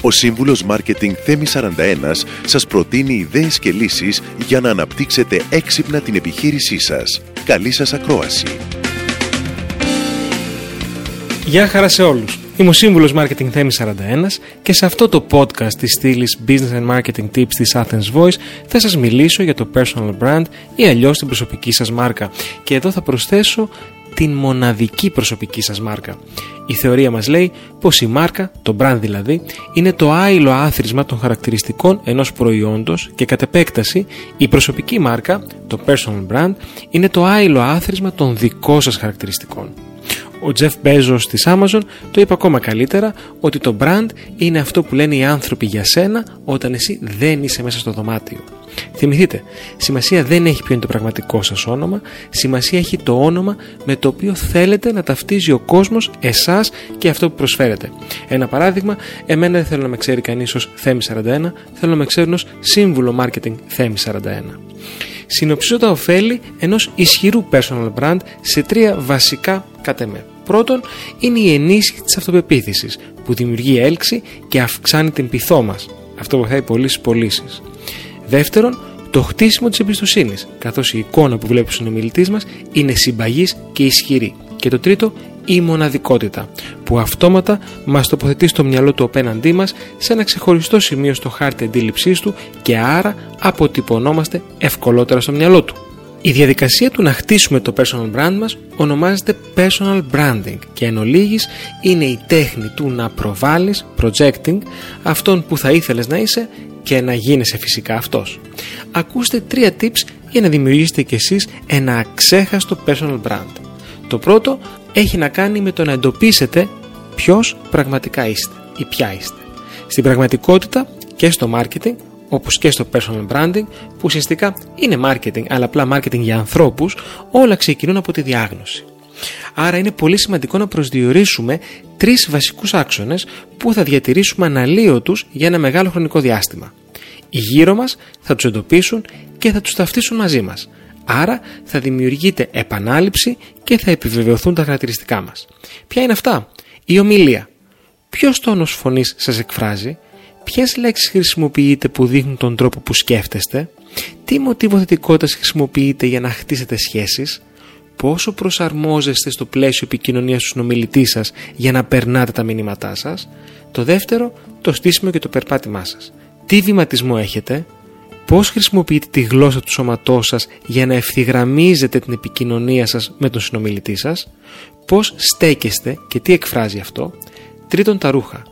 Ο σύμβουλος Μάρκετινγκ Θέμη 41 σας προτείνει ιδέες και λύσεις για να αναπτύξετε έξυπνα την επιχείρησή σας. Καλή σας ακρόαση. Γεια χαρά σε όλους. Είμαι ο σύμβουλος Marketing Θέμη 41 και σε αυτό το podcast της στήλης Business and Marketing Tips της Athens Voice θα σας μιλήσω για το personal brand ή αλλιώς την προσωπική σας μάρκα. Και εδώ θα προσθέσω την μοναδική προσωπική σας μάρκα. Η θεωρία μας λέει πως η μάρκα, το brand δηλαδή, είναι το άειλο άθροισμα των χαρακτηριστικών ενός προϊόντος και κατ' επέκταση η προσωπική μάρκα, το personal brand, είναι το άειλο άθροισμα των δικών σας χαρακτηριστικών. Ο Jeff Bezos της Amazon το είπε ακόμα καλύτερα ότι το brand είναι αυτό που λένε οι άνθρωποι για σένα όταν εσύ δεν είσαι μέσα στο δωμάτιο. Θυμηθείτε, σημασία δεν έχει ποιο είναι το πραγματικό σας όνομα, σημασία έχει το όνομα με το οποίο θέλετε να ταυτίζει ο κόσμος εσάς και αυτό που προσφέρετε. Ένα παράδειγμα, εμένα δεν θέλω να με ξέρει κανείς ως Θέμη 41, θέλω να με ξέρουν ως σύμβουλο marketing Θέμη 41 συνοψίζω τα ωφέλη ενός ισχυρού personal brand σε τρία βασικά κατ' εμέ. Πρώτον, είναι η ενίσχυση της αυτοπεποίθησης που δημιουργεί έλξη και αυξάνει την πειθό μας. Αυτό βοηθάει πολύ στις πωλήσεις. Δεύτερον, το χτίσιμο της εμπιστοσύνης, καθώς η εικόνα που βλέπει ο συνομιλητής μας είναι συμπαγής και ισχυρή. Και το τρίτο, η μοναδικότητα, που αυτόματα μας τοποθετεί στο μυαλό του απέναντί μας σε ένα ξεχωριστό σημείο στο χάρτη αντίληψής του και άρα αποτυπωνόμαστε ευκολότερα στο μυαλό του. Η διαδικασία του να χτίσουμε το personal brand μας ονομάζεται personal branding και εν ολίγης είναι η τέχνη του να προβάλλεις, projecting, αυτόν που θα ήθελες να είσαι και να γίνεσαι φυσικά αυτός. Ακούστε τρία tips για να δημιουργήσετε κι εσείς ένα αξέχαστο personal brand. Το πρώτο έχει να κάνει με το να εντοπίσετε ποιος πραγματικά είστε ή ποια είστε. Στην πραγματικότητα και στο marketing όπως και στο personal branding που ουσιαστικά είναι marketing αλλά απλά marketing για ανθρώπους όλα ξεκινούν από τη διάγνωση. Άρα είναι πολύ σημαντικό να προσδιορίσουμε τρεις βασικούς άξονες που θα διατηρήσουμε αναλύωτους για ένα μεγάλο χρονικό διάστημα. Οι γύρω μας θα τους εντοπίσουν και θα τους ταυτίσουν μαζί μας. Άρα θα δημιουργείται επανάληψη και θα επιβεβαιωθούν τα χαρακτηριστικά μας. Ποια είναι αυτά; Η ομιλία. Ποιος τόνος φωνής σας εκφράζει; Ποιες λέξεις χρησιμοποιείτε που δείχνουν τον τρόπο που σκέφτεστε; Τι μοτίβο θετικότητας χρησιμοποιείτε για να χτίσετε σχέσεις; Πόσο προσαρμόζεστε στο πλαίσιο επικοινωνίας του συνομιλητή σας για να περνάτε τα μηνύματά σας. Το δεύτερο, το στήσιμο και το περπάτημά σας. Τι βηματισμό έχετε, πώς χρησιμοποιείτε τη γλώσσα του σώματός σας για να ευθυγραμμίζετε την επικοινωνία σας με τον συνομιλητή σας, πώς στέκεστε και τι εκφράζει αυτό; Τρίτον, τα ρούχα.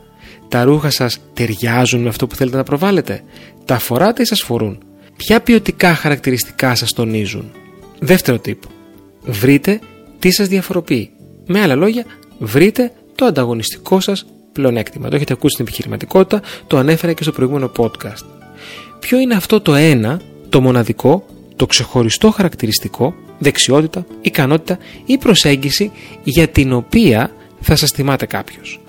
Τα ρούχα σας ταιριάζουν με αυτό που θέλετε να προβάλλετε; Τα φοράτε ή σας φορούν; Ποια ποιοτικά χαρακτηριστικά σας τονίζουν; Δεύτερο τύπο. Βρείτε τι σας διαφοροποιεί. Με άλλα λόγια, βρείτε το ανταγωνιστικό σας πλεονέκτημα. Το έχετε ακούσει στην επιχειρηματικότητα, το ανέφερα και στο προηγούμενο podcast. Ποιο είναι αυτό το ένα, το μοναδικό, το ξεχωριστό χαρακτηριστικό, δεξιότητα, ικανότητα ή προσέγγιση για την οποία θα σας θυμάται κάποιος.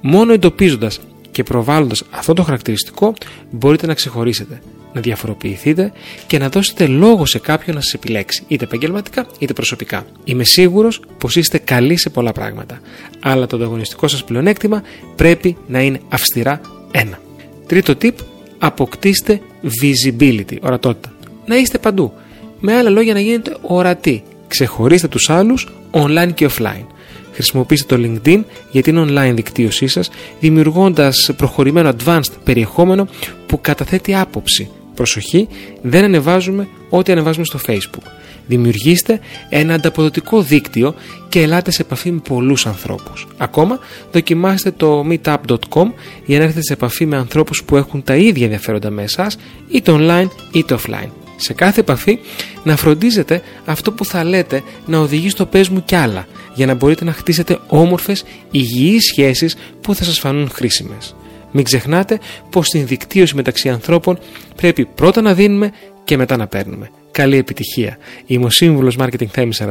Μόνο εντοπίζοντας και προβάλλοντας αυτό το χαρακτηριστικό μπορείτε να ξεχωρίσετε, να διαφοροποιηθείτε και να δώσετε λόγο σε κάποιον να σας επιλέξει, είτε επαγγελματικά είτε προσωπικά. Είμαι σίγουρος πως είστε καλοί σε πολλά πράγματα, αλλά το ανταγωνιστικό σας πλεονέκτημα πρέπει να είναι αυστηρά ένα. Τρίτο tip, αποκτήστε visibility, ορατότητα. Να είστε παντού. Με άλλα λόγια να γίνετε ορατοί. Ξεχωρίστε τους άλλους online και offline. Χρησιμοποιήστε το LinkedIn για την online δικτύωσή σας, δημιουργώντας προχωρημένο advanced περιεχόμενο που καταθέτει άποψη. Προσοχή, δεν ανεβάζουμε ό,τι ανεβάζουμε στο Facebook. Δημιουργήστε ένα ανταποδοτικό δίκτυο και ελάτε σε επαφή με πολλούς ανθρώπους. Ακόμα, δοκιμάστε το meetup.com για να έρθετε σε επαφή με ανθρώπους που έχουν τα ίδια ενδιαφέροντα με εσάς, είτε online είτε offline. Σε κάθε επαφή να φροντίζετε αυτό που θα λέτε να οδηγεί στο πες μου κι άλλα, για να μπορείτε να χτίσετε όμορφες, υγιείς σχέσεις που θα σας φανούν χρήσιμες. Μην ξεχνάτε πως στην δικτύωση μεταξύ ανθρώπων πρέπει πρώτα να δίνουμε και μετά να παίρνουμε. Καλή επιτυχία. Είμαι ο Σύμβουλος Marketing Θέμη 41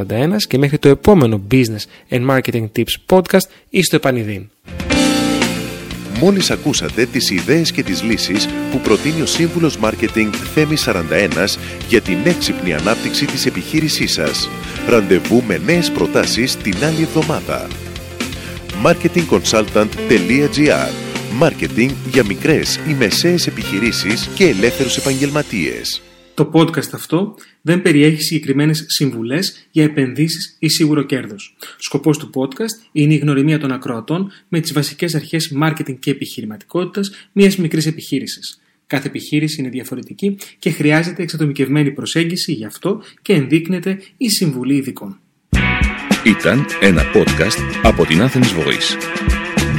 και μέχρι το επόμενο Business and Marketing Tips podcast είστε επανειδήν. Μόλις ακούσατε τις ιδέες και τις λύσεις που προτείνει ο Σύμβουλος Μάρκετινγκ Θέμη 41 για την έξυπνη ανάπτυξη της επιχείρησής σας. Ραντεβού με νέες προτάσεις την άλλη εβδομάδα. marketingconsultant.gr Μάρκετινγκ για μικρές ή μεσαίες επιχειρήσεις και ελεύθερους επαγγελματίες. Το podcast αυτό δεν περιέχει συγκεκριμένες συμβουλές για επενδύσεις ή σίγουρο κέρδος. Σκοπός του podcast είναι η γνωριμία των ακροατών με τις βασικές αρχές marketing και επιχειρηματικότητας μιας μικρής επιχείρησης. Κάθε επιχείρηση είναι διαφορετική και χρειάζεται εξατομικευμένη προσέγγιση γι' αυτό και ενδείκνεται η συμβουλή ειδικών. Ήταν ένα podcast από την Athens Voice.